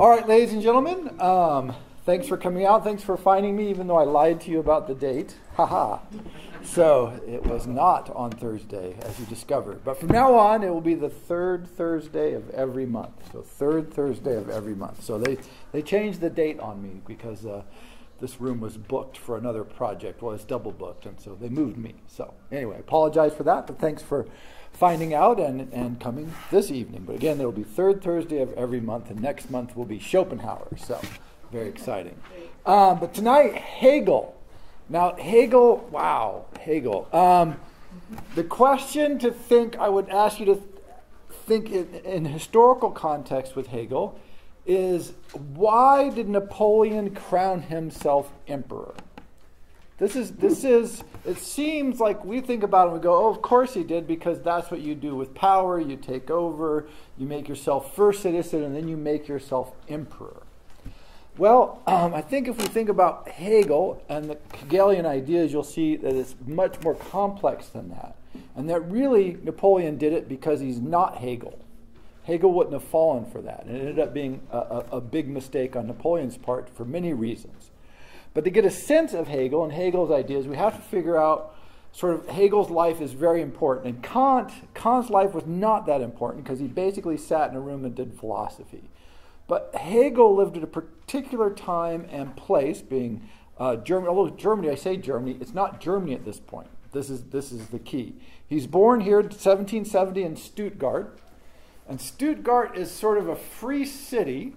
All right, ladies and gentlemen, um, thanks for coming out. Thanks for finding me, even though I lied to you about the date. Haha. so it was not on Thursday, as you discovered. But from now on, it will be the third Thursday of every month. So third Thursday of every month. So they they changed the date on me because. Uh, this room was booked for another project. Well, it's double booked, and so they moved me. So, anyway, apologize for that, but thanks for finding out and, and coming this evening. But again, it'll be third Thursday of every month, and next month will be Schopenhauer. So, very exciting. Um, but tonight, Hegel. Now, Hegel, wow, Hegel. Um, the question to think, I would ask you to think in, in historical context with Hegel is why did Napoleon crown himself emperor? This is this is it seems like we think about it and we go, oh, of course he did, because that's what you do with power. You take over, you make yourself first citizen, and then you make yourself emperor. Well, um, I think if we think about Hegel and the Hegelian ideas, you'll see that it's much more complex than that. And that really Napoleon did it because he's not Hegel. Hegel wouldn't have fallen for that. And it ended up being a, a, a big mistake on Napoleon's part for many reasons. But to get a sense of Hegel and Hegel's ideas, we have to figure out sort of Hegel's life is very important. And Kant, Kant's life was not that important because he basically sat in a room and did philosophy. But Hegel lived at a particular time and place, being uh, Germany. Although Germany, I say Germany, it's not Germany at this point. This is this is the key. He's born here in 1770 in Stuttgart. And Stuttgart is sort of a free city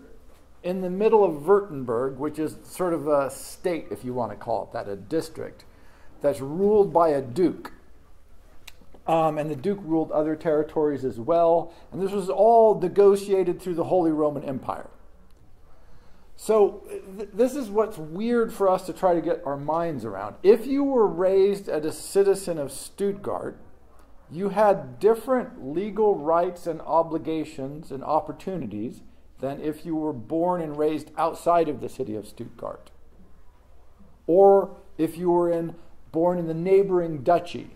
in the middle of Württemberg, which is sort of a state, if you want to call it that, a district, that's ruled by a duke. Um, and the duke ruled other territories as well. And this was all negotiated through the Holy Roman Empire. So, th- this is what's weird for us to try to get our minds around. If you were raised as a citizen of Stuttgart, you had different legal rights and obligations and opportunities than if you were born and raised outside of the city of Stuttgart. Or if you were in, born in the neighboring duchy.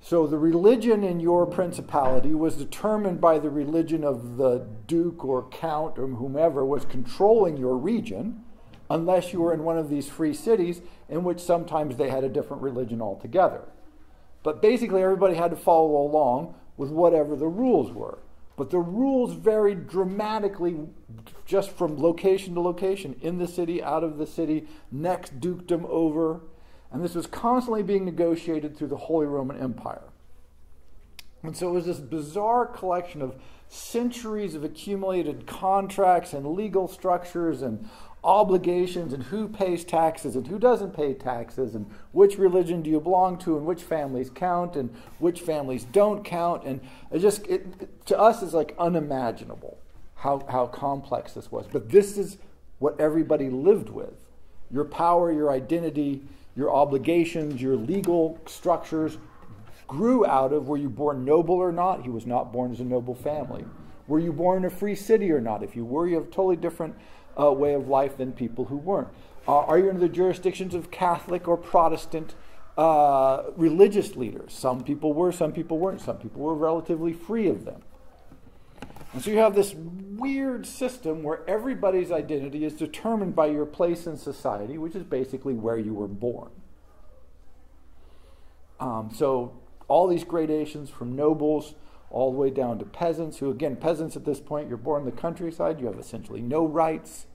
So the religion in your principality was determined by the religion of the duke or count or whomever was controlling your region, unless you were in one of these free cities in which sometimes they had a different religion altogether. But basically, everybody had to follow along with whatever the rules were. But the rules varied dramatically just from location to location, in the city, out of the city, next dukedom over. And this was constantly being negotiated through the Holy Roman Empire. And so it was this bizarre collection of centuries of accumulated contracts and legal structures and obligations and who pays taxes and who doesn't pay taxes and which religion do you belong to and which families count and which families don't count. And it just it, to us is like unimaginable how, how complex this was. But this is what everybody lived with. Your power your identity your obligations your legal structures grew out of were you born noble or not? He was not born as a noble family. Were you born in a free city or not? If you were you have totally different uh, way of life than people who weren't. Uh, are you under the jurisdictions of Catholic or Protestant uh, religious leaders? Some people were, some people weren't. Some people were relatively free of them. And so you have this weird system where everybody's identity is determined by your place in society, which is basically where you were born. Um, so all these gradations from nobles all the way down to peasants, who, again, peasants at this point, you're born in the countryside, you have essentially no rights.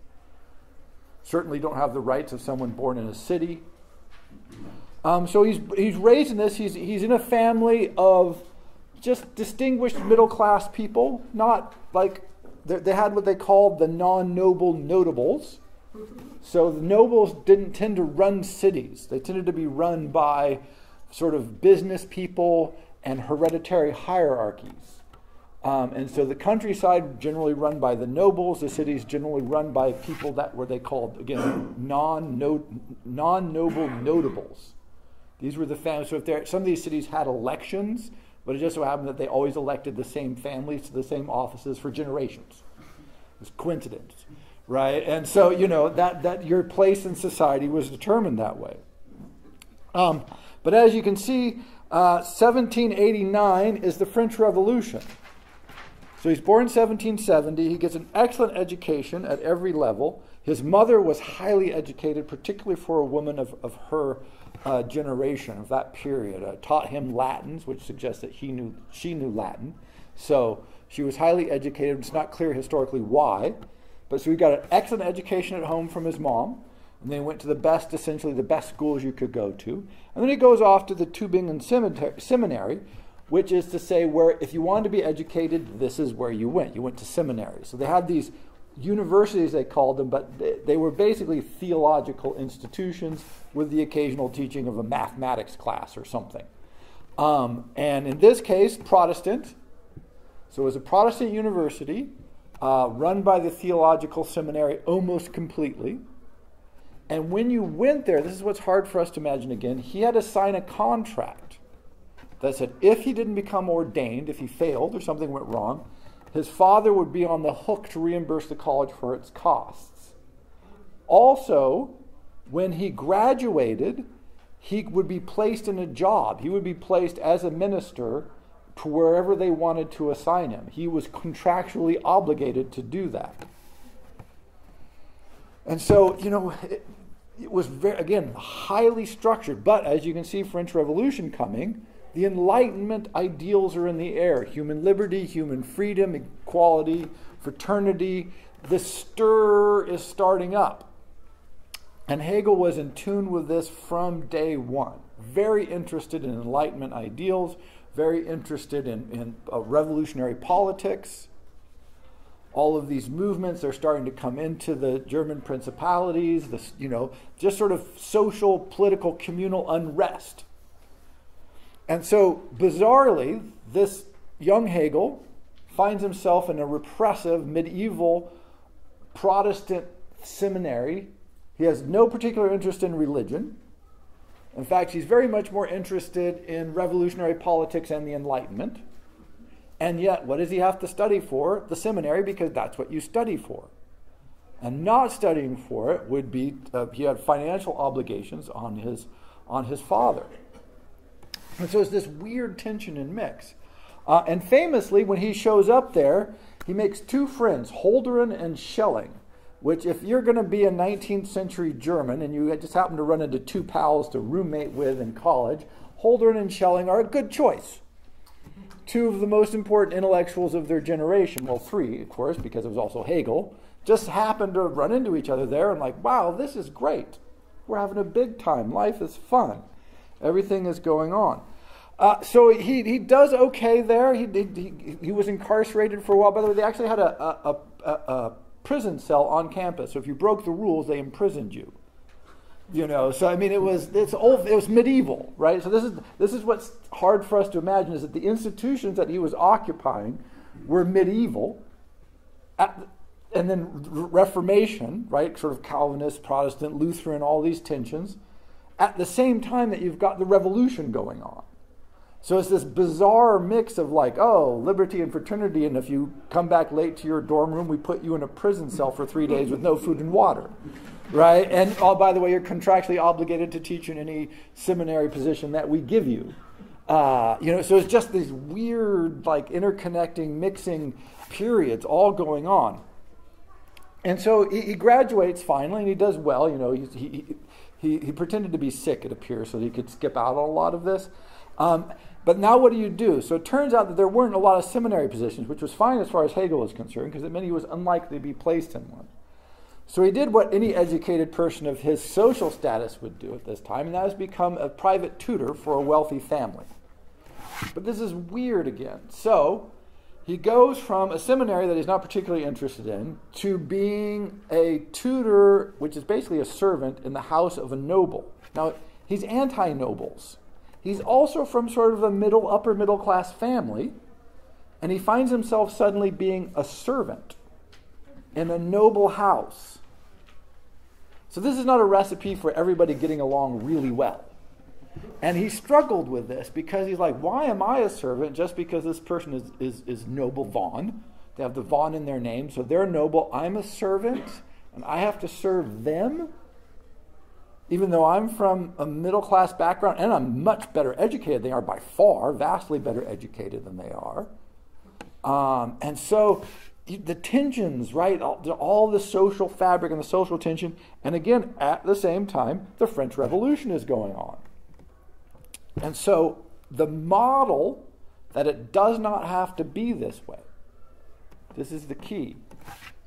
Certainly don't have the rights of someone born in a city. Um, so he's, he's raised in this, he's, he's in a family of just distinguished middle class people, not like they had what they called the non noble notables. So the nobles didn't tend to run cities, they tended to be run by sort of business people and hereditary hierarchies. Um, and so the countryside generally run by the nobles, the cities generally run by people that were they called again non noble notables. These were the families. So if there, some of these cities had elections, but it just so happened that they always elected the same families to the same offices for generations. It was coincidence, right? And so you know that that your place in society was determined that way. Um, but as you can see, uh, 1789 is the French Revolution. So he's born in 1770. He gets an excellent education at every level. His mother was highly educated, particularly for a woman of, of her uh, generation, of that period. Uh, taught him Latins, which suggests that he knew, she knew Latin. So she was highly educated. It's not clear historically why. But so he got an excellent education at home from his mom. And then he went to the best, essentially the best schools you could go to. And then he goes off to the Tübingen Seminary, which is to say, where if you wanted to be educated, this is where you went. You went to seminary. So they had these universities, they called them, but they, they were basically theological institutions with the occasional teaching of a mathematics class or something. Um, and in this case, Protestant. So it was a Protestant university uh, run by the theological seminary almost completely. And when you went there, this is what's hard for us to imagine again, he had to sign a contract that said if he didn't become ordained, if he failed or something went wrong, his father would be on the hook to reimburse the college for its costs. Also, when he graduated, he would be placed in a job. He would be placed as a minister to wherever they wanted to assign him. He was contractually obligated to do that. And so, you know, it, it was very, again highly structured. But as you can see, French Revolution coming, the Enlightenment ideals are in the air human liberty, human freedom, equality, fraternity. The stir is starting up. And Hegel was in tune with this from day one. Very interested in Enlightenment ideals, very interested in, in uh, revolutionary politics. All of these movements are starting to come into the German principalities, this, you know, just sort of social, political, communal unrest and so, bizarrely, this young Hegel finds himself in a repressive medieval Protestant seminary. He has no particular interest in religion. In fact, he's very much more interested in revolutionary politics and the Enlightenment. And yet, what does he have to study for? The seminary, because that's what you study for. And not studying for it would be, uh, he had financial obligations on his, on his father. And so it's this weird tension and mix. Uh, and famously, when he shows up there, he makes two friends, Holderlin and Schelling, which, if you're going to be a 19th century German and you just happen to run into two pals to roommate with in college, Holderlin and Schelling are a good choice. Two of the most important intellectuals of their generation, well, three, of course, because it was also Hegel, just happened to run into each other there and, like, wow, this is great. We're having a big time. Life is fun. Everything is going on. Uh, so he, he does okay there. He, he, he was incarcerated for a while. By the way, they actually had a, a, a, a prison cell on campus. So if you broke the rules, they imprisoned you. You know, so I mean, it was it's old, it was medieval, right? So this is this is what's hard for us to imagine is that the institutions that he was occupying were medieval, at, and then Reformation, right? Sort of Calvinist, Protestant, Lutheran, all these tensions at the same time that you've got the revolution going on. So it's this bizarre mix of like, oh, liberty and fraternity, and if you come back late to your dorm room, we put you in a prison cell for three days with no food and water, right? And oh, by the way, you're contractually obligated to teach in any seminary position that we give you. Uh, you know, so it's just these weird, like interconnecting, mixing periods all going on. And so he, he graduates finally, and he does well. You know, he, he, he, he pretended to be sick, it appears, so he could skip out on a lot of this. Um, but now what do you do? So it turns out that there weren't a lot of seminary positions, which was fine as far as Hegel was concerned, because it meant he was unlikely to be placed in one. So he did what any educated person of his social status would do at this time, and that is become a private tutor for a wealthy family. But this is weird again. So he goes from a seminary that he's not particularly interested in to being a tutor, which is basically a servant in the house of a noble. Now, he's anti nobles. He's also from sort of a middle, upper middle class family, and he finds himself suddenly being a servant in a noble house. So, this is not a recipe for everybody getting along really well. And he struggled with this because he's like, why am I a servant just because this person is, is, is noble Von? They have the Von in their name, so they're noble. I'm a servant, and I have to serve them? Even though I'm from a middle class background and I'm much better educated, they are by far, vastly better educated than they are. Um, and so the tensions, right? All, all, the social fabric and the social tension. And again, at the same time, the French Revolution is going on. And so the model that it does not have to be this way, this is the key,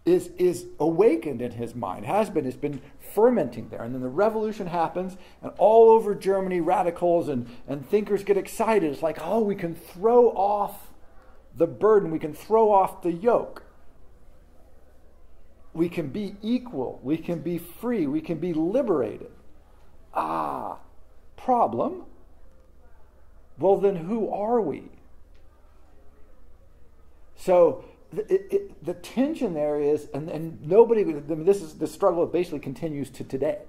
is, is awakened in his mind, has been, has been fermenting there. And then the revolution happens, and all over Germany, radicals and, and thinkers get excited. It's like, oh, we can throw off the burden, we can throw off the yoke. We can be equal, we can be free, we can be liberated. Ah, problem. Well, then who are we? So it, it, the tension there is, and, and nobody, I mean, this is the struggle basically continues to today.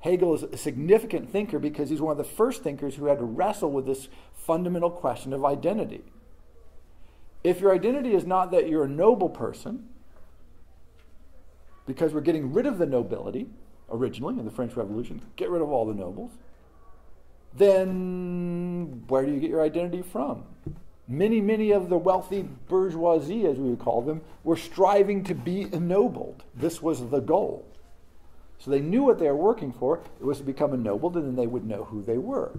Hegel is a significant thinker because he's one of the first thinkers who had to wrestle with this fundamental question of identity. If your identity is not that you're a noble person, because we're getting rid of the nobility originally in the French Revolution, get rid of all the nobles, then where do you get your identity from? Many, many of the wealthy bourgeoisie, as we would call them, were striving to be ennobled. This was the goal. So they knew what they were working for. It was to become ennobled, and then they would know who they were.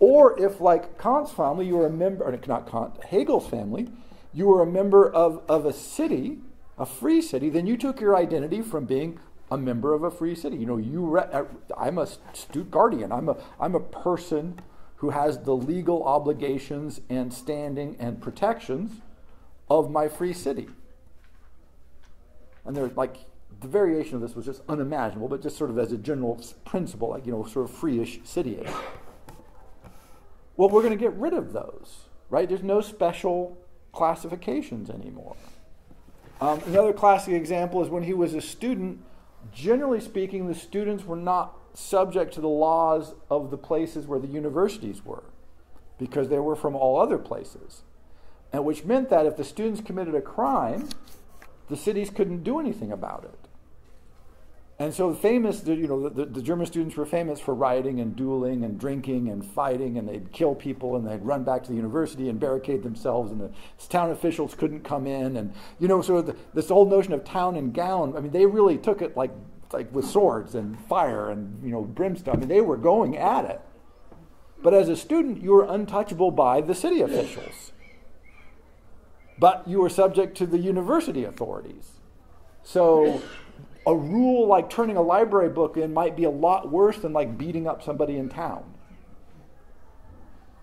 Or if, like Kant's family, you were a member, or not Kant, Hegel's family, you were a member of, of a city, a free city, then you took your identity from being a member of a free city. You know, you re- uh, I'm a Stuttgartian. I'm a I'm a person who has the legal obligations and standing and protections of my free city. And there's like the variation of this was just unimaginable, but just sort of as a general principle, like you know, sort of free-ish city is. Well, we're going to get rid of those, right? There's no special classifications anymore. Um, another classic example is when he was a student. Generally speaking, the students were not subject to the laws of the places where the universities were, because they were from all other places. And which meant that if the students committed a crime, the cities couldn't do anything about it. And so famous, you know, the, the, German students were famous for rioting and dueling and drinking and fighting, and they'd kill people and they'd run back to the university and barricade themselves, and the town officials couldn't come in, and you know, so the, this whole notion of town and gown. I mean, they really took it like like with swords and fire and you know brimstone. I mean, they were going at it. But as a student, you were untouchable by the city officials. But you were subject to the university authorities. So a rule like turning a library book in might be a lot worse than like beating up somebody in town.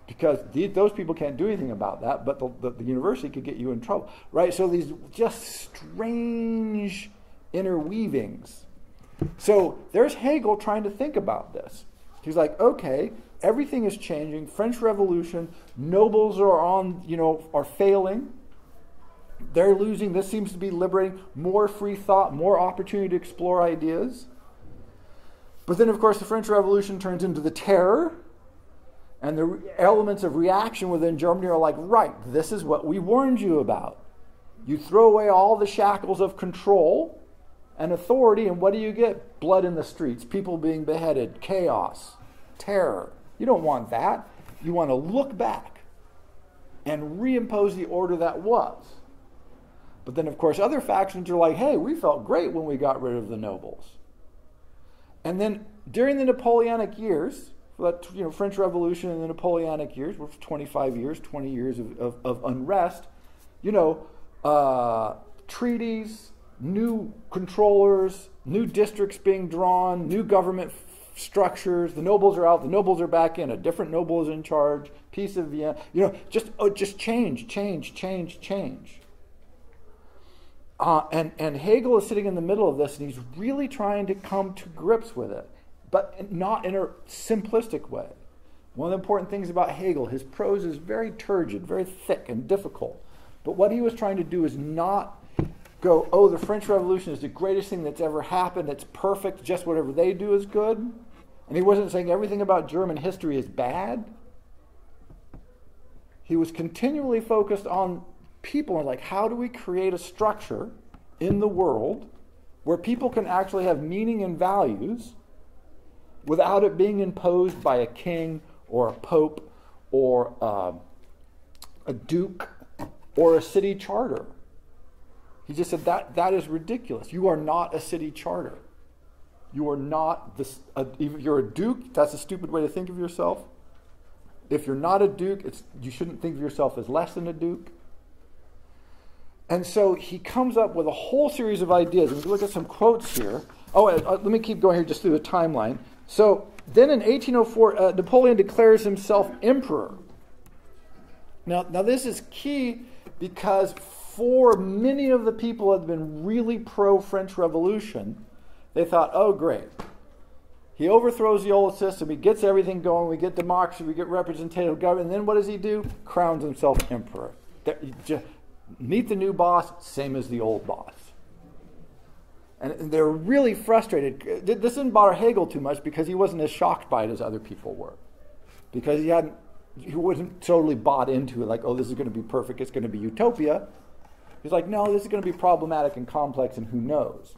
Because those people can't do anything about that, but the, the, the university could get you in trouble, right? So these just strange interweavings so there's Hegel trying to think about this. He's like, okay, everything is changing. French Revolution, nobles are on, you know, are failing. They're losing. This seems to be liberating more free thought, more opportunity to explore ideas. But then, of course, the French Revolution turns into the terror, and the elements of reaction within Germany are like, right, this is what we warned you about. You throw away all the shackles of control and authority, and what do you get? Blood in the streets, people being beheaded, chaos, terror. You don't want that. You want to look back and reimpose the order that was. But then, of course, other factions are like, hey, we felt great when we got rid of the nobles. And then during the Napoleonic years, that you know, French Revolution and the Napoleonic years, were 25 years, 20 years of, of, of unrest, you know, uh, treaties, new controllers, new districts being drawn, new government structures. The nobles are out, the nobles are back in, a different noble is in charge, peace of Vienna. You know, just, oh, just change, change, change, change. Uh, and, and Hegel is sitting in the middle of this and he's really trying to come to grips with it, but not in a simplistic way. One of the important things about Hegel, his prose is very turgid, very thick and difficult. But what he was trying to do is not go, oh, the French Revolution is the greatest thing that's ever happened. It's perfect. Just whatever they do is good. And he wasn't saying everything about German history is bad. He was continually focused on people are like, how do we create a structure in the world where people can actually have meaning and values without it being imposed by a king or a pope or uh, a duke or a city charter. He just said that that is ridiculous. You are not a city charter. You are not this. A, if you're a duke, that's a stupid way to think of yourself. If you're not a duke, it's, you shouldn't think of yourself as less than a duke. And so he comes up with a whole series of ideas. We look at some quotes here. Oh, uh, uh let me keep going here just through the timeline. So then in 1804, uh, Napoleon declares himself emperor. Now, now this is key because for many of the people who had been really pro French Revolution, they thought, oh, great. He overthrows the old system, he gets everything going, we get democracy, we get representative government, and then what does he do? Crowns himself emperor. Meet the new boss, same as the old boss. And they're really frustrated. This didn't bother Hegel too much because he wasn't as shocked by it as other people were. Because he hadn't, he wasn't totally bought into it, like, oh, this is going to be perfect, it's going to be utopia. He's like, no, this is going to be problematic and complex, and who knows?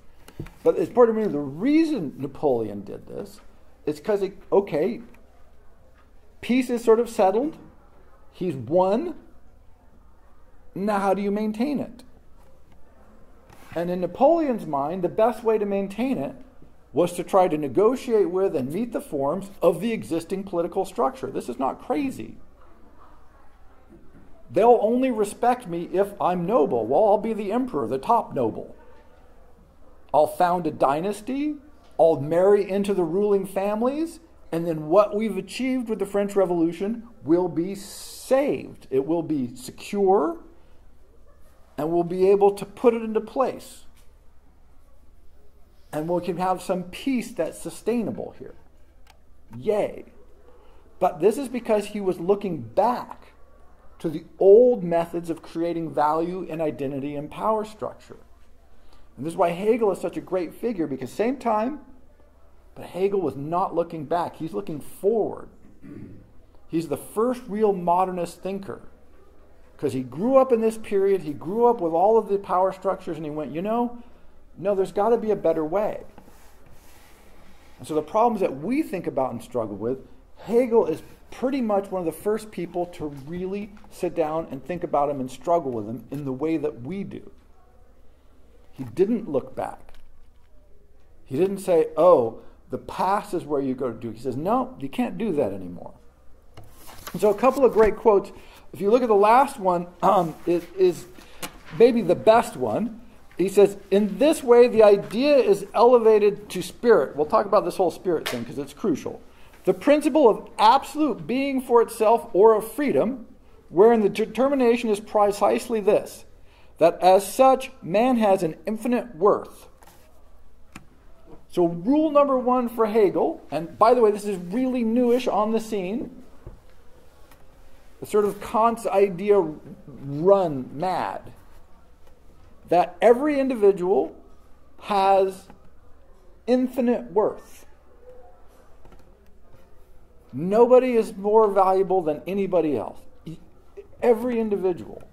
But as part of me, the reason Napoleon did this is because, okay, peace is sort of settled. He's won. Now, how do you maintain it? And in Napoleon's mind, the best way to maintain it was to try to negotiate with and meet the forms of the existing political structure. This is not crazy. They'll only respect me if I'm noble. Well, I'll be the emperor, the top noble. I'll found a dynasty. I'll marry into the ruling families. And then what we've achieved with the French Revolution will be saved. It will be secure and we'll be able to put it into place. And we can have some peace that's sustainable here. Yay. But this is because he was looking back to the old methods of creating value and identity and power structure. And this is why Hegel is such a great figure, because same time, but Hegel was not looking back. He's looking forward. He's the first real modernist thinker because he grew up in this period, he grew up with all of the power structures, and he went, you know, no, there's got to be a better way. And so the problems that we think about and struggle with, Hegel is pretty much one of the first people to really sit down and think about them and struggle with them in the way that we do. He didn't look back. He didn't say, oh, the past is where you go to do. He says, no, you can't do that anymore. And so a couple of great quotes if you look at the last one, um, it is maybe the best one. He says, In this way, the idea is elevated to spirit. We'll talk about this whole spirit thing because it's crucial. The principle of absolute being for itself or of freedom, wherein the determination is precisely this that as such, man has an infinite worth. So, rule number one for Hegel, and by the way, this is really newish on the scene sort of Kant's idea run mad that every individual has infinite worth. Nobody is more valuable than anybody else. Every individual.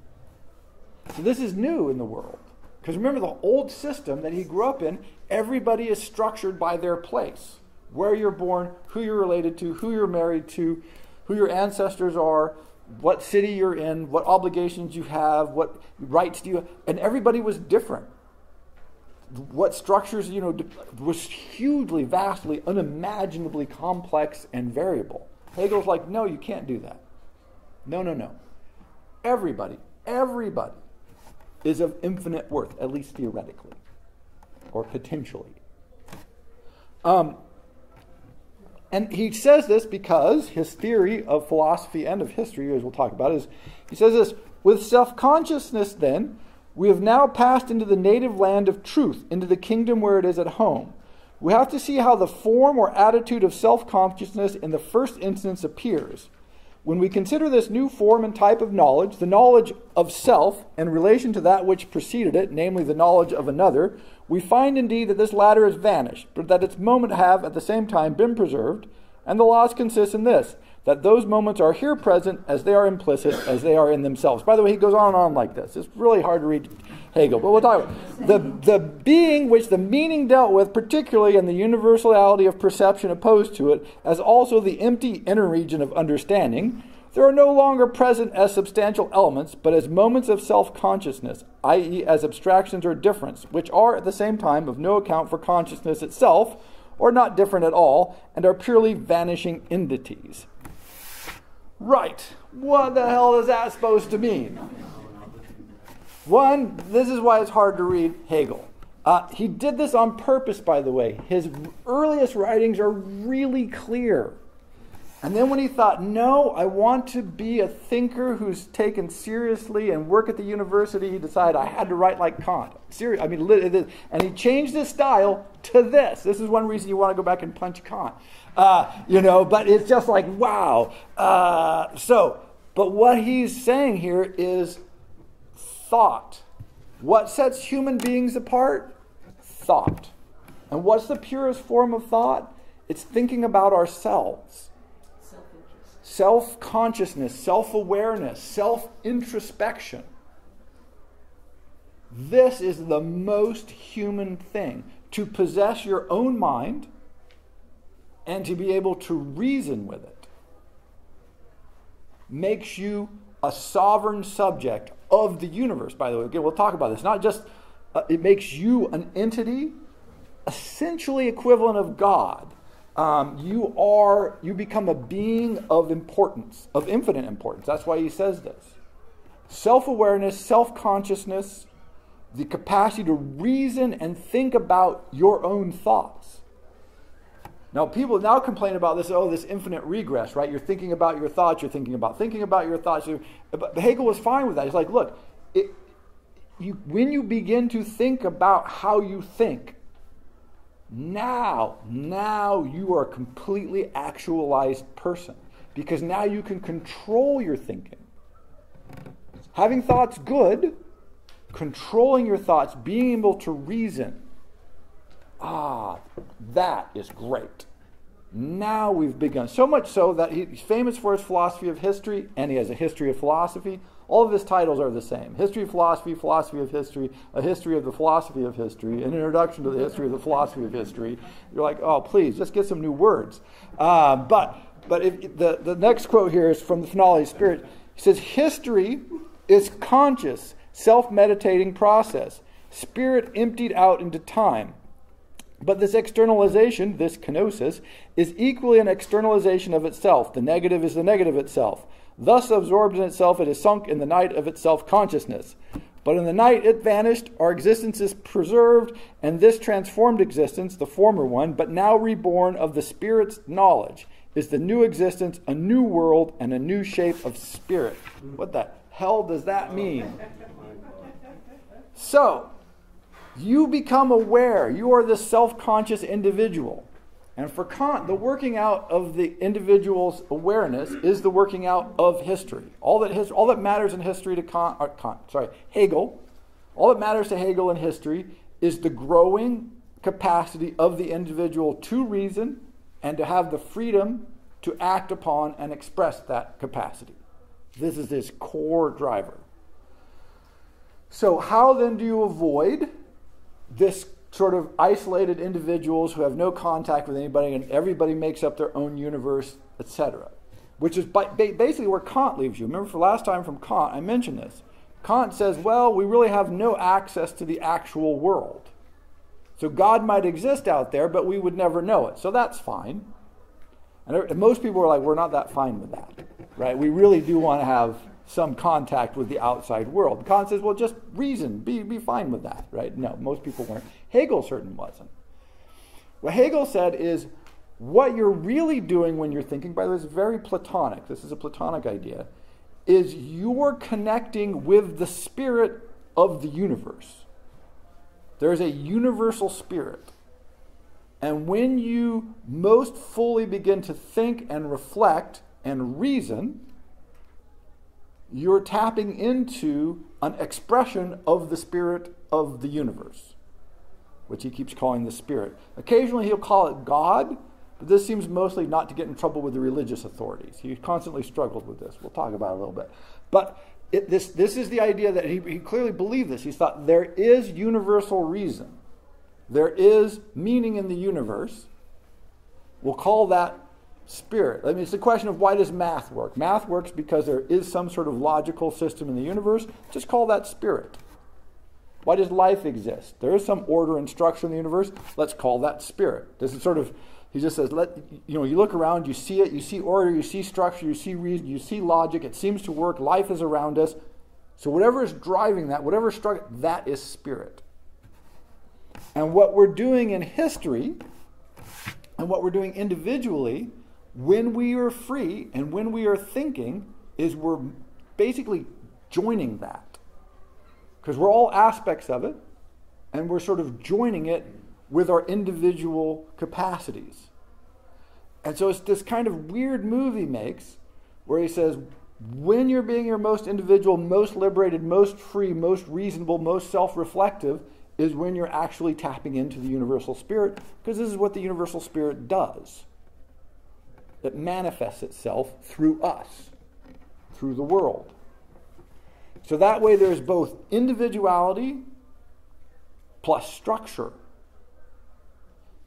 So this is new in the world. Because remember, the old system that he grew up in, everybody is structured by their place. Where you're born, who you're related to, who you're married to, who your ancestors are, what city you're in, what obligations you have, what rights do you have, and everybody was different. What structures, you know, was hugely, vastly, unimaginably complex and variable. Hegel's like, no, you can't do that. No, no, no. Everybody, everybody is of infinite worth, at least theoretically, or potentially. Um, and he says this because his theory of philosophy and of history, as we'll talk about, is he says this with self consciousness, then, we have now passed into the native land of truth, into the kingdom where it is at home. We have to see how the form or attitude of self consciousness in the first instance appears. When we consider this new form and type of knowledge, the knowledge of self in relation to that which preceded it, namely the knowledge of another, we find indeed that this latter has vanished, but that its moment have at the same time been preserved, and the loss consists in this that those moments are here present as they are implicit, as they are in themselves. By the way, he goes on and on like this. It's really hard to read Hegel, but we'll talk about the, the being which the meaning dealt with, particularly in the universality of perception opposed to it, as also the empty inner region of understanding, There are no longer present as substantial elements, but as moments of self consciousness, i.e., as abstractions or difference, which are at the same time of no account for consciousness itself, or not different at all, and are purely vanishing entities. Right. What the hell is that supposed to mean? One, this is why it's hard to read Hegel. Uh, he did this on purpose, by the way. His earliest writings are really clear. And then when he thought, no, I want to be a thinker who's taken seriously and work at the university, he decided I had to write like Kant. Serious, I mean, and he changed his style to this. This is one reason you want to go back and punch Kant. Uh, you know, but it's just like, wow. Uh, so, but what he's saying here is thought. What sets human beings apart? Thought. And what's the purest form of thought? It's thinking about ourselves self consciousness, self awareness, self introspection. This is the most human thing to possess your own mind and to be able to reason with it makes you a sovereign subject of the universe, by the way. Again, we'll talk about this. Not just, uh, it makes you an entity essentially equivalent of God um, you are you become a being of importance of infinite importance. That's why he says this. Self-awareness self-consciousness the capacity to reason and think about your own thoughts. Now people now complain about this oh this infinite regress right? You're thinking about your thoughts you're thinking about thinking about your thoughts. But hegel was fine with that. He's like look it, you, when you begin to think about how you think now, now you are a completely actualized person because now you can control your thinking. Having thoughts good, controlling your thoughts, being able to reason. Ah, that is great. Now we've begun. So much so that he's famous for his philosophy of history, and he has a history of philosophy. All of his titles are the same History of Philosophy, Philosophy of History, A History of the Philosophy of History, An Introduction to the History of the Philosophy of History. You're like, oh, please, just get some new words. Uh, but but if, the, the next quote here is from the Finale Spirit. He says, History is conscious, self meditating process, spirit emptied out into time. But this externalization, this kenosis, is equally an externalization of itself. The negative is the negative itself. Thus absorbed in itself, it is sunk in the night of its self consciousness. But in the night it vanished, our existence is preserved, and this transformed existence, the former one, but now reborn of the Spirit's knowledge, is the new existence, a new world, and a new shape of spirit. What the hell does that mean? So, you become aware. You are the self conscious individual. And for Kant, the working out of the individual's awareness is the working out of history. All that, his, all that matters in history to Kant, uh, Kant, sorry, Hegel, all that matters to Hegel in history is the growing capacity of the individual to reason and to have the freedom to act upon and express that capacity. This is his core driver. So, how then do you avoid this sort of isolated individuals who have no contact with anybody and everybody makes up their own universe, etc. Which is basically where Kant leaves you. Remember, for last time from Kant, I mentioned this. Kant says, well, we really have no access to the actual world. So God might exist out there, but we would never know it. So that's fine. And er, most people are like, we're not that fine with that, right? We really do want to have some contact with the outside world. Kant says, well, just reason, be, be fine with that, right? No, most people weren't. Hegel certainly wasn't. What Hegel said is what you're really doing when you're thinking, by the way, is very Platonic. This is a Platonic idea, is you're connecting with the spirit of the universe. There's a universal spirit. And when you most fully begin to think and reflect and reason, you're tapping into an expression of the spirit of the universe, which he keeps calling the spirit. Occasionally he'll call it God, but this seems mostly not to get in trouble with the religious authorities. He constantly struggled with this. We'll talk about it a little bit. But it, this, this is the idea that he, he clearly believed this. He thought there is universal reason, there is meaning in the universe. We'll call that spirit. I mean, it's the question of why does math work? Math works because there is some sort of logical system in the universe. Just call that spirit. Why does life exist? There is some order and structure in the universe. Let's call that spirit. This is sort of, he just says, let, you know, you look around, you see it, you see order, you see structure, you see reason, you see logic. It seems to work. Life is around us. So whatever is driving that, whatever structure, that is spirit. And what we're doing in history and what we're doing individually when we are free and when we are thinking is we're basically joining that. Because we're all aspects of it and we're sort of joining it with our individual capacities. And so it's this kind of weird move he makes where he says, when you're being your most individual, most liberated, most free, most reasonable, most self reflective, is when you're actually tapping into the universal spirit, because this is what the universal spirit does. It manifests itself through us, through the world. So that way there's both individuality plus structure.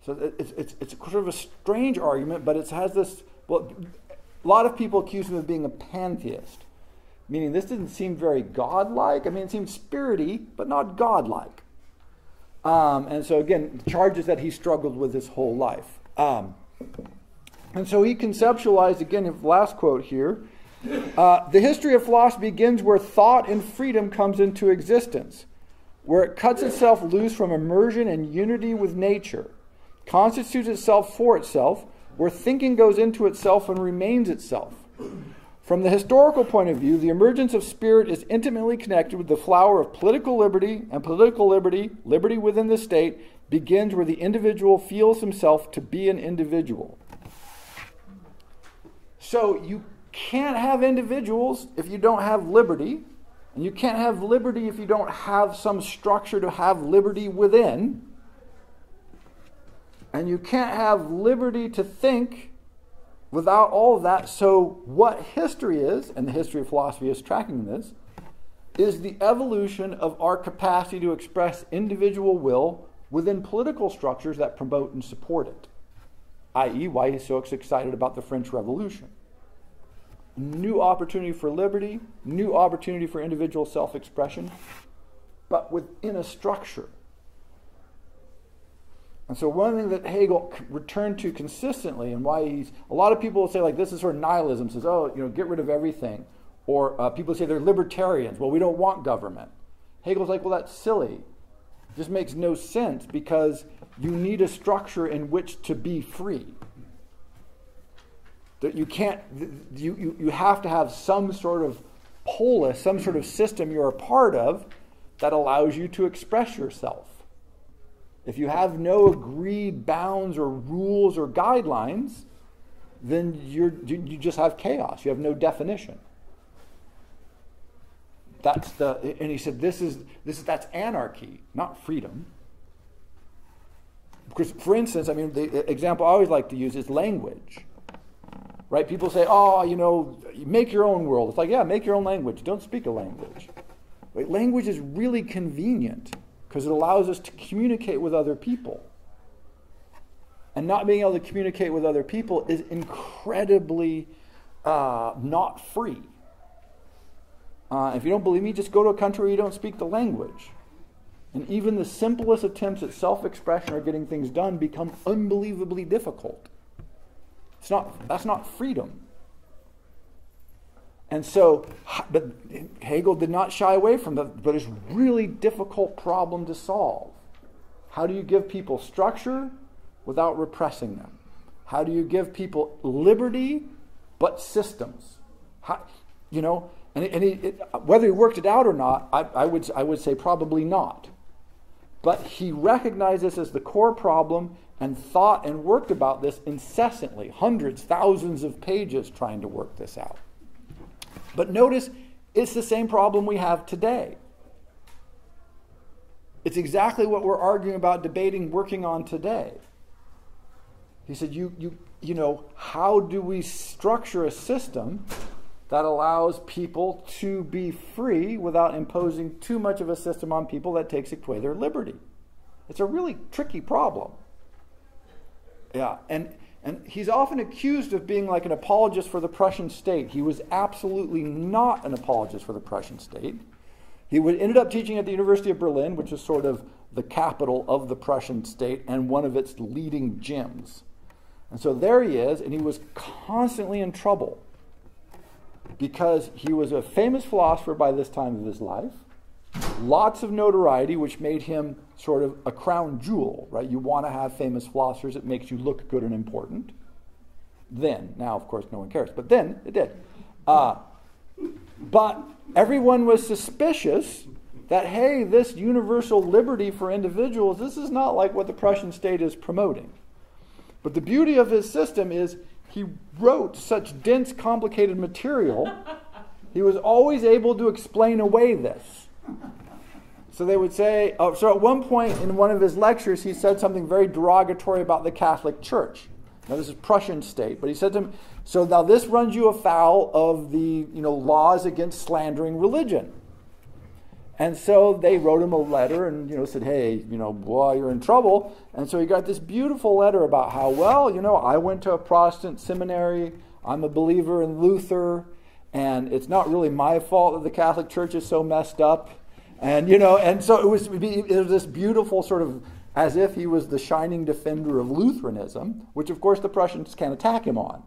So it's, it's, it's sort of a strange argument, but it has this. Well, a lot of people accuse him of being a pantheist, meaning this didn't seem very godlike. I mean, it seemed spirity, but not godlike. Um, and so, again, charges that he struggled with his whole life. Um, and so he conceptualized, again, last quote here uh, the history of philosophy begins where thought and freedom comes into existence, where it cuts itself loose from immersion and unity with nature, constitutes itself for itself, where thinking goes into itself and remains itself. From the historical point of view, the emergence of spirit is intimately connected with the flower of political liberty, and political liberty, liberty within the state, begins where the individual feels himself to be an individual. So you can't have individuals if you don't have liberty, and you can't have liberty if you don't have some structure to have liberty within. And you can't have liberty to think without all of that. So, what history is, and the history of philosophy is tracking this, is the evolution of our capacity to express individual will within political structures that promote and support it, i.e., why he's so excited about the French Revolution. New opportunity for liberty, new opportunity for individual self expression, but within a structure. And so one thing that Hegel returned to consistently, and why he's a lot of people will say like this is sort of nihilism, says oh you know get rid of everything, or uh, people say they're libertarians. Well, we don't want government. Hegel's like well that's silly, just makes no sense because you need a structure in which to be free. That you can't you, you you have to have some sort of polis, some sort of system you're a part of that allows you to express yourself. If you have no agreed bounds or rules or guidelines, then you're, you just have chaos. You have no definition. That's the, and he said, this is, this is, that's anarchy, not freedom. Because, for instance, I mean, the example I always like to use is language. Right? People say, oh, you know, make your own world. It's like, yeah, make your own language. Don't speak a language. Right? Language is really convenient because it allows us to communicate with other people. And not being able to communicate with other people is incredibly uh, not free. Uh, if you don't believe me, just go to a country where you don't speak the language. And even the simplest attempts at self expression or getting things done become unbelievably difficult. It's not, that's not freedom. And so, but Hegel did not shy away from that, but it's really difficult problem to solve. How do you give people structure without repressing them? How do you give people liberty but systems? How, you know, and, and it, whether he worked it out or not, I, I, would, I would say probably not. But he recognized this as the core problem and thought and worked about this incessantly, hundreds, thousands of pages trying to work this out. But notice it's the same problem we have today. It's exactly what we're arguing about, debating, working on today. He said, you, you, you know, how do we structure a system that allows people to be free without imposing too much of a system on people that takes away their liberty? It's a really tricky problem. Yeah, and And he's often accused of being like an apologist for the Prussian state. He was absolutely not an apologist for the Prussian state. He ended up teaching at the University of Berlin, which is sort of the capital of the Prussian state and one of its leading gyms. And so there he is, and he was constantly in trouble because he was a famous philosopher by this time of his life, lots of notoriety, which made him sort of a crown jewel, right? You want to have famous philosophers, it makes you look good and important. Then, now of course no one cares, but then it did. Uh, but everyone was suspicious that, hey, this universal liberty for individuals, this is not like what the Prussian state is promoting. But the beauty of his system is he wrote such dense, complicated material, he was always able to explain away this. So they would say, oh, so at one point in one of his lectures, he said something very derogatory about the Catholic Church. Now, this is Prussian state, but he said to him, so now this runs you afoul of the you know, laws against slandering religion. And so they wrote him a letter and you know said, "Hey, you know, boy, you're in trouble." And so he got this beautiful letter about how, well, you know, I went to a Protestant seminary. I'm a believer in Luther, and it's not really my fault that the Catholic Church is so messed up. And you know, and so it was, it was this beautiful sort of as if he was the shining defender of Lutheranism, which of course the Prussians can't attack him on.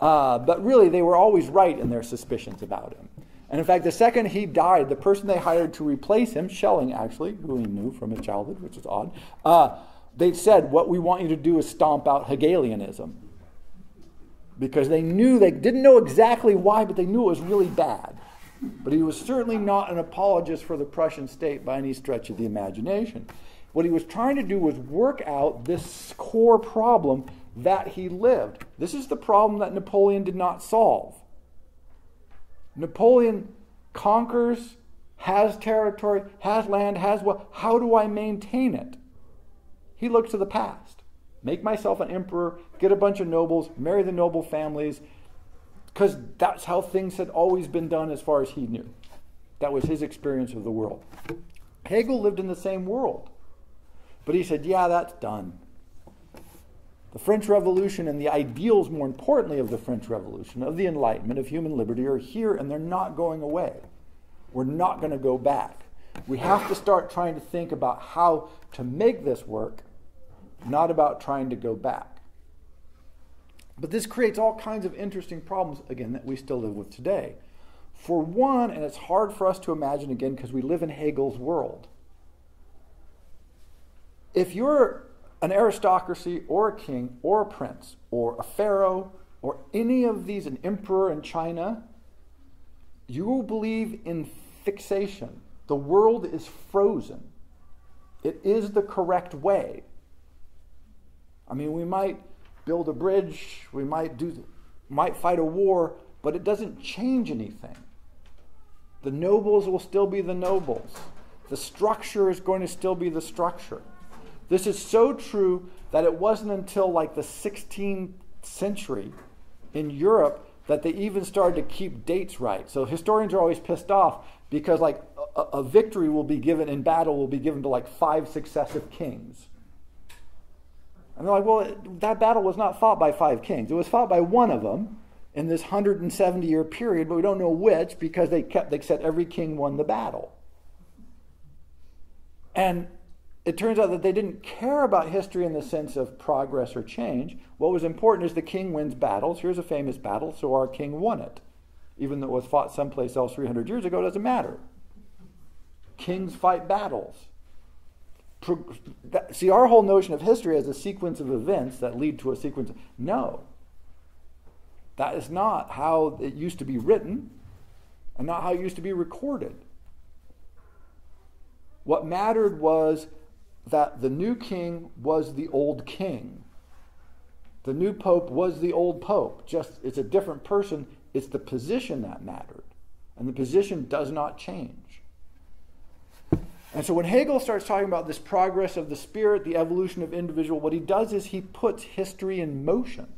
Uh, but really, they were always right in their suspicions about him. And in fact, the second he died, the person they hired to replace him, Schelling actually, who he knew from his childhood, which is odd, uh, they said, What we want you to do is stomp out Hegelianism. Because they knew, they didn't know exactly why, but they knew it was really bad. But he was certainly not an apologist for the Prussian state by any stretch of the imagination. What he was trying to do was work out this core problem that he lived. This is the problem that Napoleon did not solve. Napoleon conquers, has territory, has land, has what? How do I maintain it? He looks to the past. Make myself an emperor, get a bunch of nobles, marry the noble families, because that's how things had always been done as far as he knew. That was his experience of the world. Hegel lived in the same world. But he said, yeah, that's done. The French Revolution and the ideals, more importantly, of the French Revolution, of the Enlightenment, of human liberty, are here and they're not going away. We're not going to go back. We have to start trying to think about how to make this work, not about trying to go back. But this creates all kinds of interesting problems, again, that we still live with today. For one, and it's hard for us to imagine again because we live in Hegel's world. If you're an aristocracy or a king or a prince or a pharaoh or any of these, an emperor in China, you will believe in fixation. The world is frozen. It is the correct way. I mean, we might build a bridge, we might do might fight a war, but it doesn't change anything. The nobles will still be the nobles. The structure is going to still be the structure. This is so true that it wasn't until like the 16th century in Europe that they even started to keep dates right. So historians are always pissed off because like a, a, victory will be given in battle will be given to like five successive kings. And they're like, well, that battle was not fought by five kings. It was fought by one of them in this 170 year period, but we don't know which because they kept they said every king won the battle. And it turns out that they didn't care about history in the sense of progress or change. What was important is the king wins battles. Here's a famous battle, so our king won it. Even though it was fought someplace else 300 years ago, doesn't matter. Kings fight battles. See, our whole notion of history as a sequence of events that lead to a sequence. No. That is not how it used to be written and not how it used to be recorded. What mattered was that the new king was the old king. The new pope was the old pope. Just it's a different person. It's the position that mattered. And the position does not change. And so when Hegel starts talking about this progress of the spirit, the evolution of individual, what he does is he puts history in motion.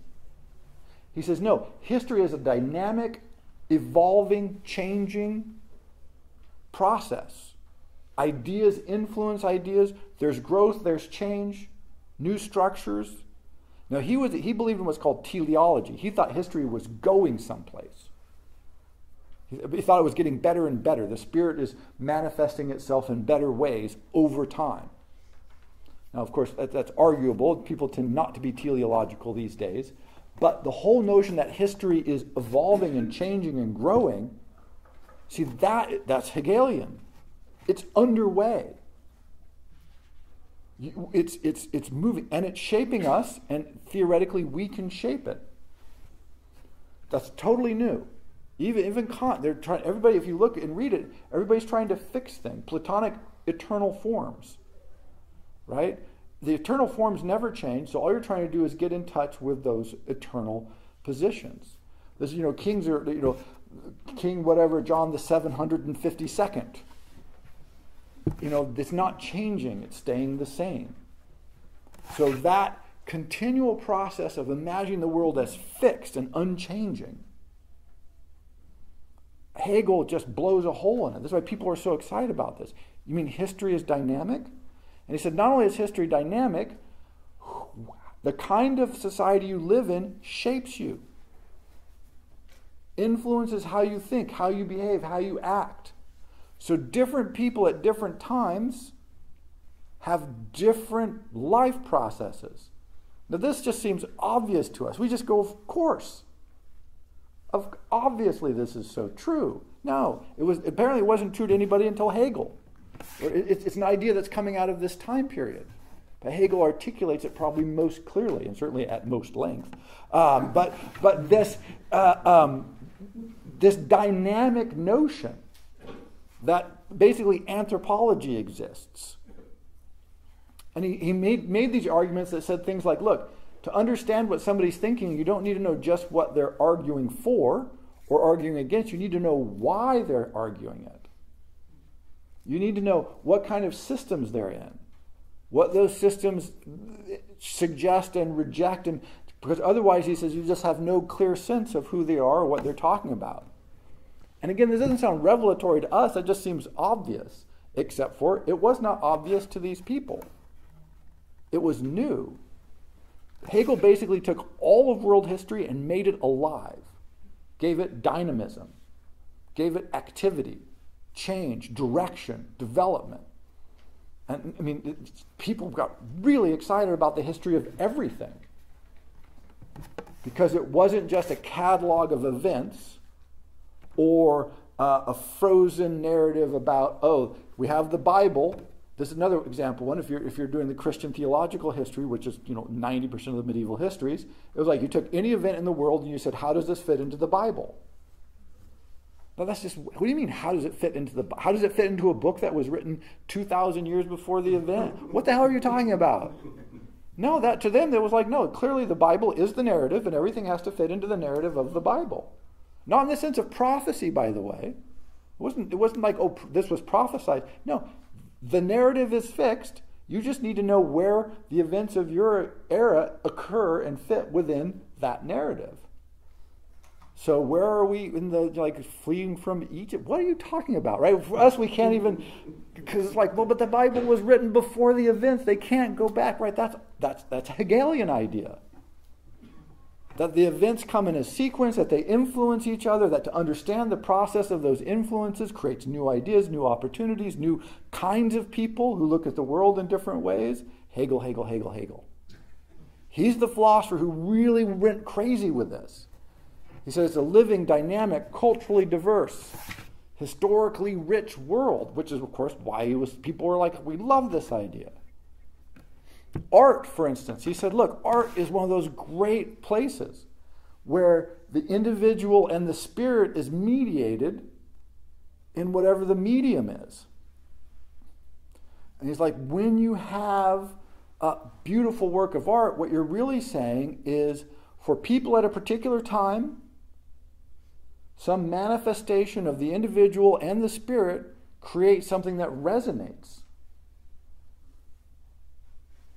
He says, no, history is a dynamic, evolving, changing process. Ideas influence ideas. There's growth, there's change, new structures. Now, he, was, he believed in what's called teleology. He thought history was going someplace. He thought it was getting better and better. The Spirit is manifesting itself in better ways over time. Now, of course, that, that's arguable. People tend not to be teleological these days. But the whole notion that history is evolving and changing and growing, see, that, that's Hegelian. It's underway. It's, it's, it's moving, and it's shaping us, and theoretically, we can shape it. That's totally new. Even, even Kant, they're trying, everybody, if you look and read it, everybody's trying to fix things. Platonic eternal forms, right? The eternal forms never change, so all you're trying to do is get in touch with those eternal positions. This, you know, kings are, you know, King whatever, John the 752nd. You know, it's not changing, it's staying the same. So that continual process of imagining the world as fixed and unchanging Hegel just blows a hole in it. That's why people are so excited about this. You mean history is dynamic? And he said, not only is history dynamic, the kind of society you live in shapes you, influences how you think, how you behave, how you act. So different people at different times have different life processes. Now, this just seems obvious to us. We just go, of course. Of, obviously, this is so true. No, it was apparently it wasn't true to anybody until Hegel. It, it's an idea that's coming out of this time period. But Hegel articulates it probably most clearly and certainly at most length. Um, but but this uh, um, this dynamic notion that basically anthropology exists. And he, he made, made these arguments that said things like, look, to understand what somebody's thinking, you don't need to know just what they're arguing for or arguing against. You need to know why they're arguing it. You need to know what kind of systems they're in, what those systems suggest and reject, and because otherwise, he says, you just have no clear sense of who they are or what they're talking about. And again, this doesn't sound revelatory to us, it just seems obvious, except for it was not obvious to these people. It was new. Hegel basically took all of world history and made it alive, gave it dynamism, gave it activity, change, direction, development. And I mean, it, people got really excited about the history of everything. Because it wasn't just a catalog of events or uh, a frozen narrative about, oh, we have the Bible, this is another example one. If you're, if you're doing the Christian theological history, which is you know 90% of the medieval histories, it was like you took any event in the world and you said, how does this fit into the Bible? Now that's just, what do you mean, how does it fit into the, how does it fit into a book that was written 2,000 years before the event? What the hell are you talking about? No, that to them, it was like, no, clearly the Bible is the narrative and everything has to fit into the narrative of the Bible. Not in the sense of prophecy, by the way. It wasn't, it wasn't like, oh, this was prophesied. No, the narrative is fixed. You just need to know where the events of your era occur and fit within that narrative. So where are we in the like fleeing from Egypt? What are you talking about, right? For us, we can't even because it's like, well, but the Bible was written before the events. They can't go back, right? That's that's that's a Hegelian idea that the events come in a sequence, that they influence each other, that to understand the process of those influences creates new ideas, new opportunities, new kinds of people who look at the world in different ways. Hegel, Hegel, Hegel, Hegel. He's the philosopher who really went crazy with this. He says it's a living, dynamic, culturally diverse, historically rich world, which is, of course, why he was, people were like, we love this idea. Art, for instance, he said, look, art is one of those great places where the individual and the spirit is mediated in whatever the medium is. And he's like, when you have a beautiful work of art, what you're really saying is for people at a particular time, some manifestation of the individual and the spirit creates something that resonates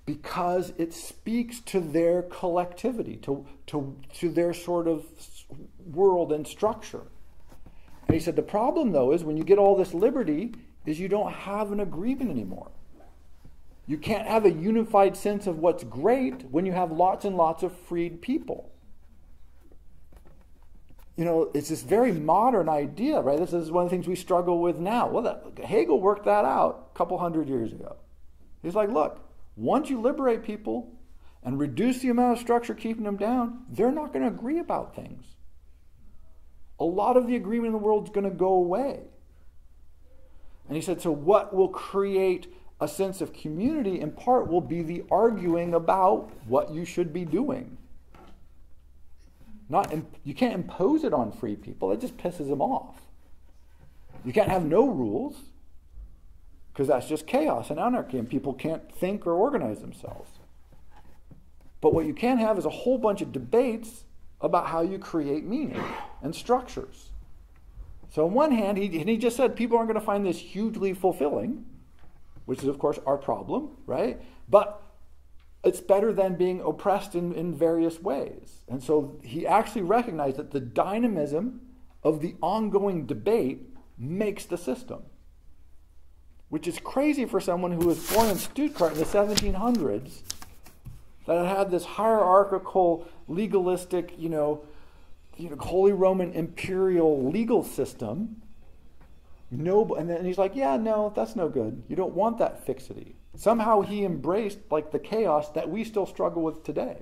because it speaks to their collectivity, to, to, to their sort of world and structure. And he said, the problem though is when you get all this liberty, is you don't have an agreement anymore. You can't have a unified sense of what's great when you have lots and lots of freed people. You know, it's this very modern idea, right? This is one of the things we struggle with now. Well, that, Hegel worked that out a couple hundred years ago. He's like, look, once you liberate people and reduce the amount of structure keeping them down, they're not going to agree about things. A lot of the agreement in the world is going to go away. And he said, so what will create a sense of community in part will be the arguing about what you should be doing. Not you can't impose it on free people. It just pisses them off. You can't have no rules because that's just chaos and anarchy, and people can't think or organize themselves. But what you can have is a whole bunch of debates about how you create meaning and structures. So, on one hand, he, he just said people aren't going to find this hugely fulfilling, which is, of course, our problem, right? But it's better than being oppressed in, in various ways. And so he actually recognized that the dynamism of the ongoing debate makes the system, which is crazy for someone who was born in Stuttgart in the 1700s that had this hierarchical, legalistic, you know, you know, Holy Roman imperial legal system. No, and then he's like, yeah, no, that's no good. You don't want that fixity. Somehow he embraced like the chaos that we still struggle with today.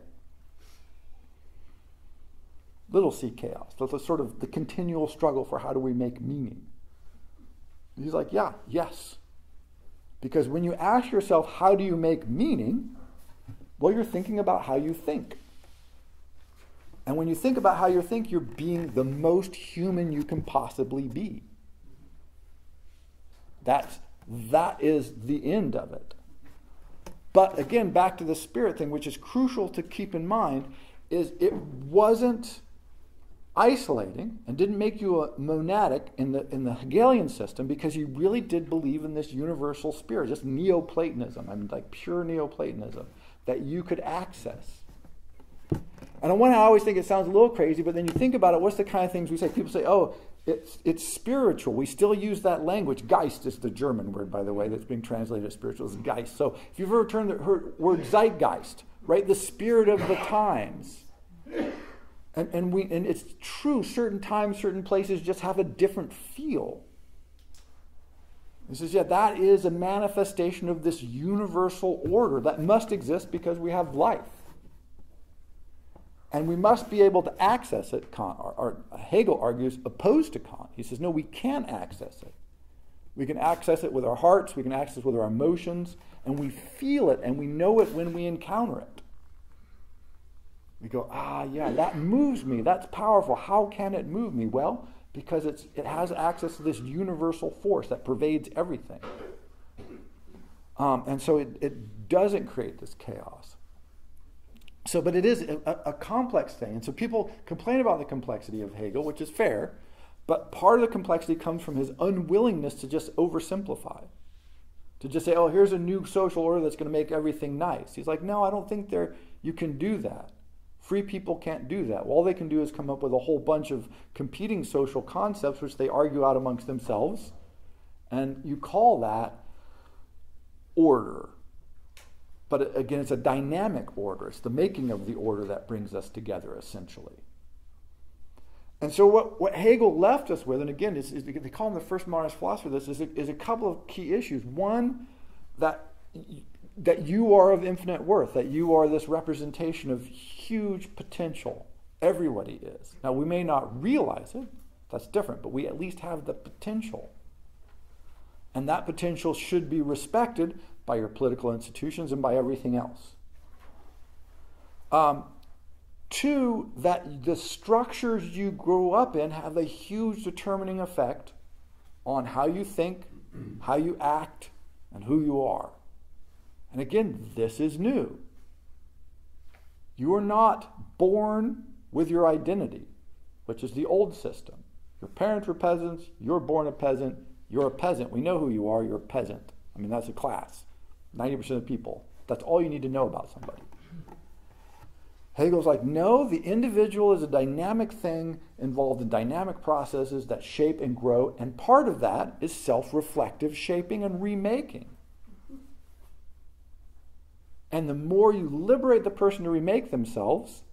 Little c chaos. That's a sort of the continual struggle for how do we make meaning. He's like, yeah, yes. Because when you ask yourself, how do you make meaning? Well, you're thinking about how you think. And when you think about how you think, you're being the most human you can possibly be. That's, that is the end of it. But again, back to the spirit thing, which is crucial to keep in mind, is it wasn't isolating and didn't make you a monadic in the in the Hegelian system because you really did believe in this universal spirit, just Neoplatonism. I mean, like pure Neoplatonism that you could access. And on one hand, I always think it sounds a little crazy, but then you think about it. What's the kind of things we say? People say, "Oh, it's, it's spiritual. We still use that language. Geist is the German word, by the way, that's being translated as spiritual. Is Geist. So if you've ever turned the word Zeitgeist, right, the spirit of the times. And, and, we, and it's true, certain times, certain places just have a different feel. He says, yeah, that is a manifestation of this universal order that must exist because we have life. And we must be able to access it, Kant, or, or Hegel argues, opposed to Kant. He says, no, we can access it. We can access it with our hearts, we can access it with our emotions, and we feel it and we know it when we encounter it. We go, ah, yeah, that moves me. That's powerful. How can it move me? Well, because it's, it has access to this universal force that pervades everything. Um, and so it, it doesn't create this chaos. So, but it is a, a, complex thing. And so people complain about the complexity of Hegel, which is fair, but part of the complexity comes from his unwillingness to just oversimplify. To just say, oh, here's a new social order that's going to make everything nice. He's like, no, I don't think there you can do that. Free people can't do that. All they can do is come up with a whole bunch of competing social concepts, which they argue out amongst themselves. And you call that order but again, it's a dynamic order. It's the making of the order that brings us together, essentially. And so, what, what Hegel left us with, and again, is, is, they call him the first modernist philosopher, this is a, is a couple of key issues. One, that, that you are of infinite worth, that you are this representation of huge potential. Everybody is. Now, we may not realize it, that's different, but we at least have the potential. And that potential should be respected by your political institutions and by everything else. Um, two, that the structures you grow up in have a huge determining effect on how you think, how you act, and who you are. And again, this is new. You are not born with your identity, which is the old system. Your parents were peasants, you're born a peasant, you're a peasant. We know who you are, you're a peasant. I mean, that's a class. 90% of people. That's all you need to know about somebody. Hegel's like, no, the individual is a dynamic thing involved in dynamic processes that shape and grow, and part of that is self reflective shaping and remaking. And the more you liberate the person to remake themselves,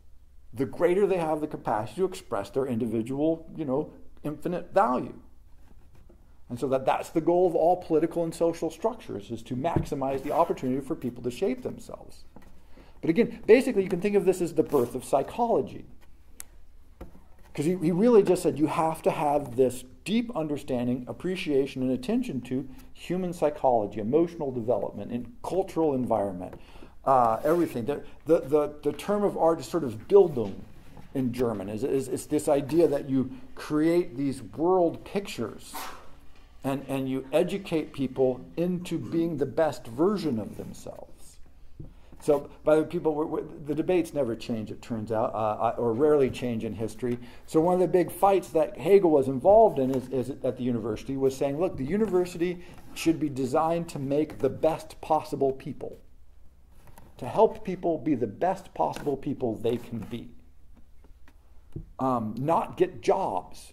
the greater they have the capacity to express their individual, you know, infinite value. And so that that's the goal of all political and social structures is to maximize the opportunity for people to shape themselves. But again, basically you can think of this as the birth of psychology. Because he, he really just said you have to have this deep understanding, appreciation, and attention to human psychology, emotional development, and cultural environment, uh, everything. The, the, the, the, term of art is sort of Bildung in German. Is, is this idea that you create these world pictures and, and you educate people into being the best version of themselves. So, by the people, we're, we're, the debates never change, it turns out, uh, uh, or rarely change in history. So, one of the big fights that Hegel was involved in is, is at the university was saying, look, the university should be designed to make the best possible people, to help people be the best possible people they can be, um, not get jobs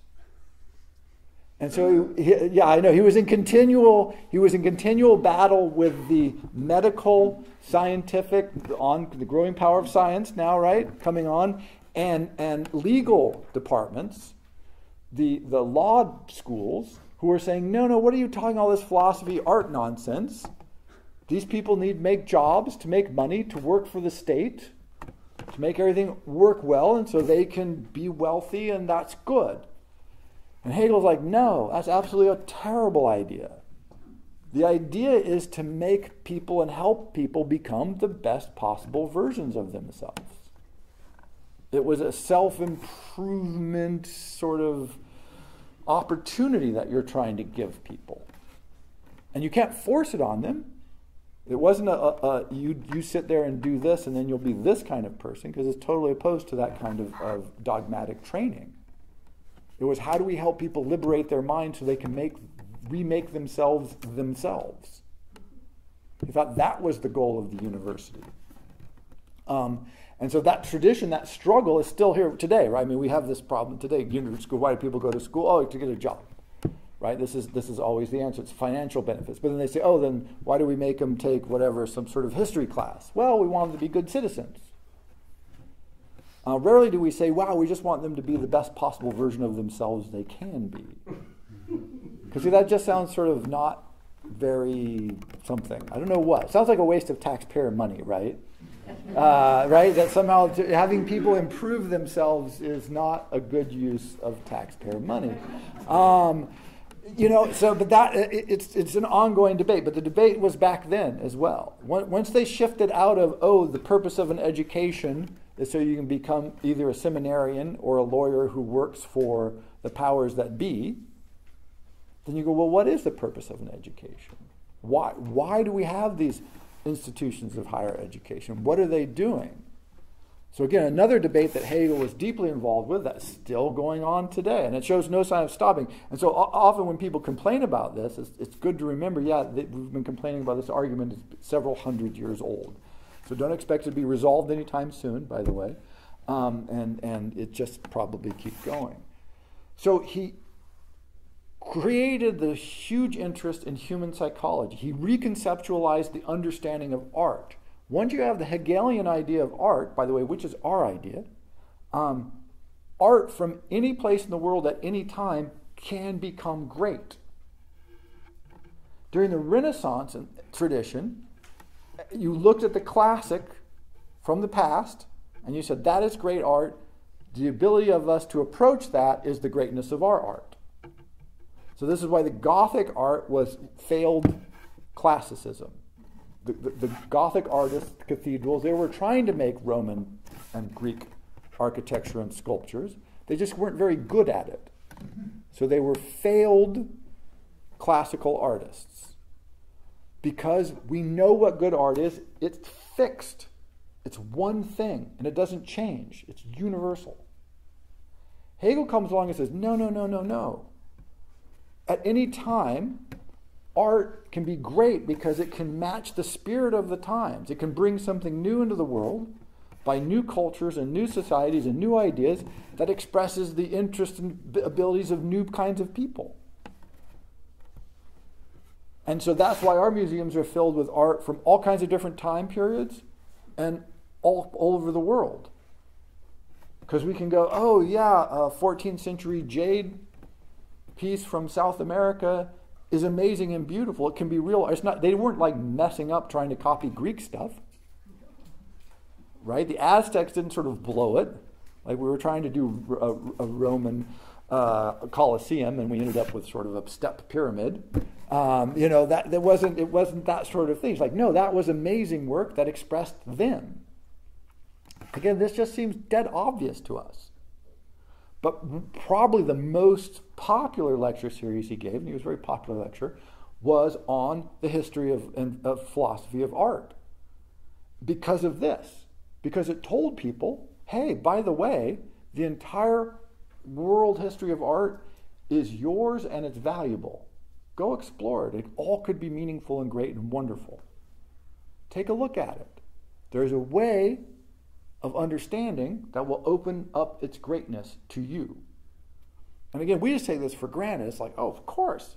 and so, he, yeah, I know he was in continual he was in continual battle with the medical, scientific, on the growing power of science now, right, coming on, and and legal departments, the the law schools who are saying, no, no, what are you talking all this philosophy, art nonsense? These people need make jobs to make money to work for the state, to make everything work well, and so they can be wealthy, and that's good. And Hegel's like, no, that's absolutely a terrible idea. The idea is to make people and help people become the best possible versions of themselves. It was a self improvement sort of opportunity that you're trying to give people. And you can't force it on them. It wasn't a, a, a you, you sit there and do this and then you'll be this kind of person, because it's totally opposed to that kind of, of dogmatic training. It was how do we help people liberate their mind so they can make remake themselves themselves. He thought that was the goal of the university. Um, and so that tradition, that struggle is still here today, right? I mean, we have this problem today. University school, why do people go to school? Oh, to get a job, right? This is, this is always the answer. It's financial benefits. But then they say, oh, then why do we make them take whatever, some sort of history class? Well, we want them to be good citizens. Uh, rarely do we say, wow, we just want them to be the best possible version of themselves they can be. Because see, that just sounds sort of not very something. I don't know what. It sounds like a waste of taxpayer money, right? Uh, right? That somehow having people improve themselves is not a good use of taxpayer money. Um, you know, so but that it, it's it's an ongoing debate. But the debate was back then as well. Once they shifted out of oh, the purpose of an education is so you can become either a seminarian or a lawyer who works for the powers that be, then you go, well, what is the purpose of an education? Why, why do we have these institutions of higher education? What are they doing? So, again, another debate that Hegel was deeply involved with that's still going on today, and it shows no sign of stopping. And so, often when people complain about this, it's, it's good to remember yeah, we've been complaining about this argument, it's several hundred years old. So don't expect it to be resolved anytime soon, by the way. Um, and, and it just probably keep going. So he created the huge interest in human psychology. He reconceptualized the understanding of art. Once you have the Hegelian idea of art, by the way, which is our idea, um, art from any place in the world at any time can become great. During the Renaissance tradition, you looked at the classic from the past and you said, that is great art. The ability of us to approach that is the greatness of our art. So, this is why the Gothic art was failed classicism. The, the, the Gothic artists, cathedrals, they were trying to make Roman and Greek architecture and sculptures. They just weren't very good at it. So, they were failed classical artists because we know what good art is. It's fixed, it's one thing, and it doesn't change, it's universal. Hegel comes along and says, no, no, no, no, no. At any time, art can be great because it can match the spirit of the times. It can bring something new into the world by new cultures and new societies and new ideas that expresses the interests and abilities of new kinds of people. And so that's why our museums are filled with art from all kinds of different time periods and all, all over the world. Because we can go, oh, yeah, a 14th century jade piece from South America is amazing and beautiful. It can be real. It's not, they weren't like messing up trying to copy Greek stuff. Right? The Aztecs didn't sort of blow it. Like we were trying to do a, a Roman uh, Colosseum, and we ended up with sort of a step pyramid. Um, you know that there wasn't it wasn't that sort of thing. It's like no, that was amazing work that expressed them. Again, this just seems dead obvious to us. But probably the most popular lecture series he gave, and he was a very popular lecturer, was on the history of, of philosophy of art. Because of this, because it told people, hey, by the way, the entire world history of art is yours and it's valuable. Go explore it. It all could be meaningful and great and wonderful. Take a look at it. There's a way of understanding that will open up its greatness to you. And again, we just take this for granted. It's like, oh, of course.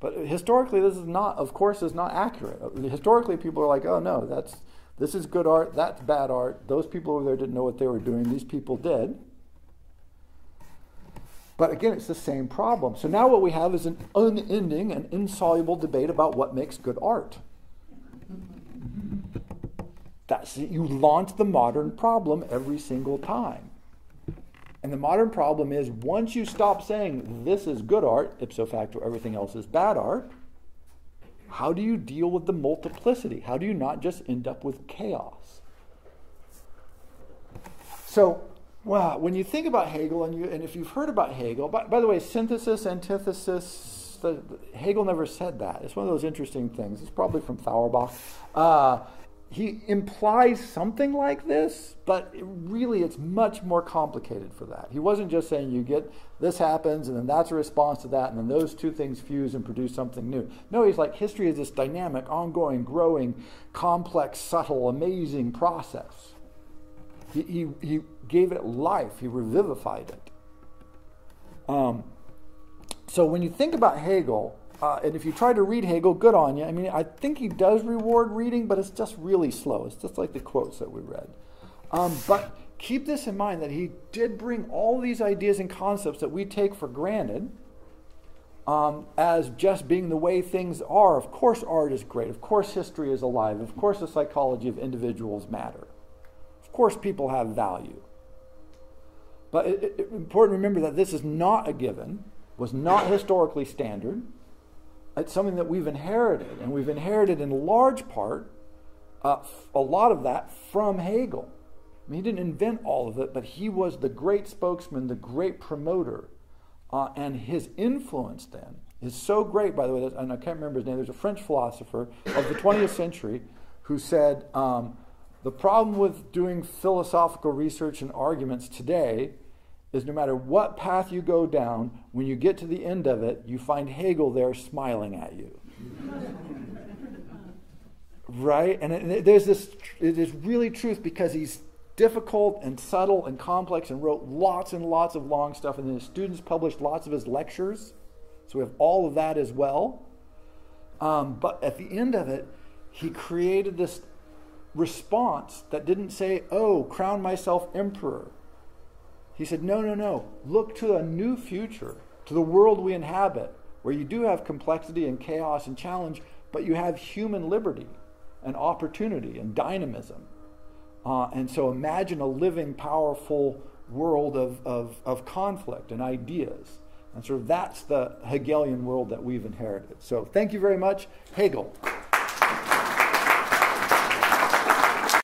But historically, this is not, of course, is not accurate. Historically, people are like, oh, no, that's, this is good art, that's bad art. Those people over there didn't know what they were doing, these people did. But again, it's the same problem. So now what we have is an unending and insoluble debate about what makes good art. That's you launch the modern problem every single time. And the modern problem is once you stop saying this is good art, ipso facto everything else is bad art, how do you deal with the multiplicity? How do you not just end up with chaos? So well, when you think about Hegel, and, you, and if you've heard about Hegel, by, by the way, synthesis, antithesis, the, Hegel never said that. It's one of those interesting things. It's probably from Feuerbach. Uh, he implies something like this, but really it's much more complicated for that. He wasn't just saying you get this happens and then that's a response to that, and then those two things fuse and produce something new. No, he's like history is this dynamic, ongoing, growing, complex, subtle, amazing process. He, he, he gave it life, he revivified it. Um, so when you think about Hegel, uh, and if you try to read Hegel, good on you. I mean, I think he does reward reading, but it's just really slow. It's just like the quotes that we read. Um, but keep this in mind that he did bring all these ideas and concepts that we take for granted um, as just being the way things are. Of course, art is great. Of course, history is alive. Of course, the psychology of individuals matter. Of course, people have value. But it, it, important to remember that this is not a given, was not historically standard. It's something that we've inherited, and we've inherited in large part uh, a lot of that from Hegel. I mean, he didn't invent all of it, but he was the great spokesman, the great promoter. Uh, and his influence then is so great, by the way, and I can't remember his name, there's a French philosopher of the 20th century who said, um, the problem with doing philosophical research and arguments today is no matter what path you go down, when you get to the end of it, you find Hegel there smiling at you. right? And it, there's this, it is really truth because he's difficult and subtle and complex and wrote lots and lots of long stuff, and then his students published lots of his lectures. So we have all of that as well. Um, but at the end of it, he created this response that didn't say, Oh, crown myself emperor he said, No, no, no. Look to a new future, to the world we inhabit, where you do have complexity and chaos and challenge, but you have human liberty and opportunity and dynamism. Uh, and so imagine a living, powerful world of, of, of conflict and ideas. And sort of that's the Hegelian world that we've inherited. So thank you very much, Hegel.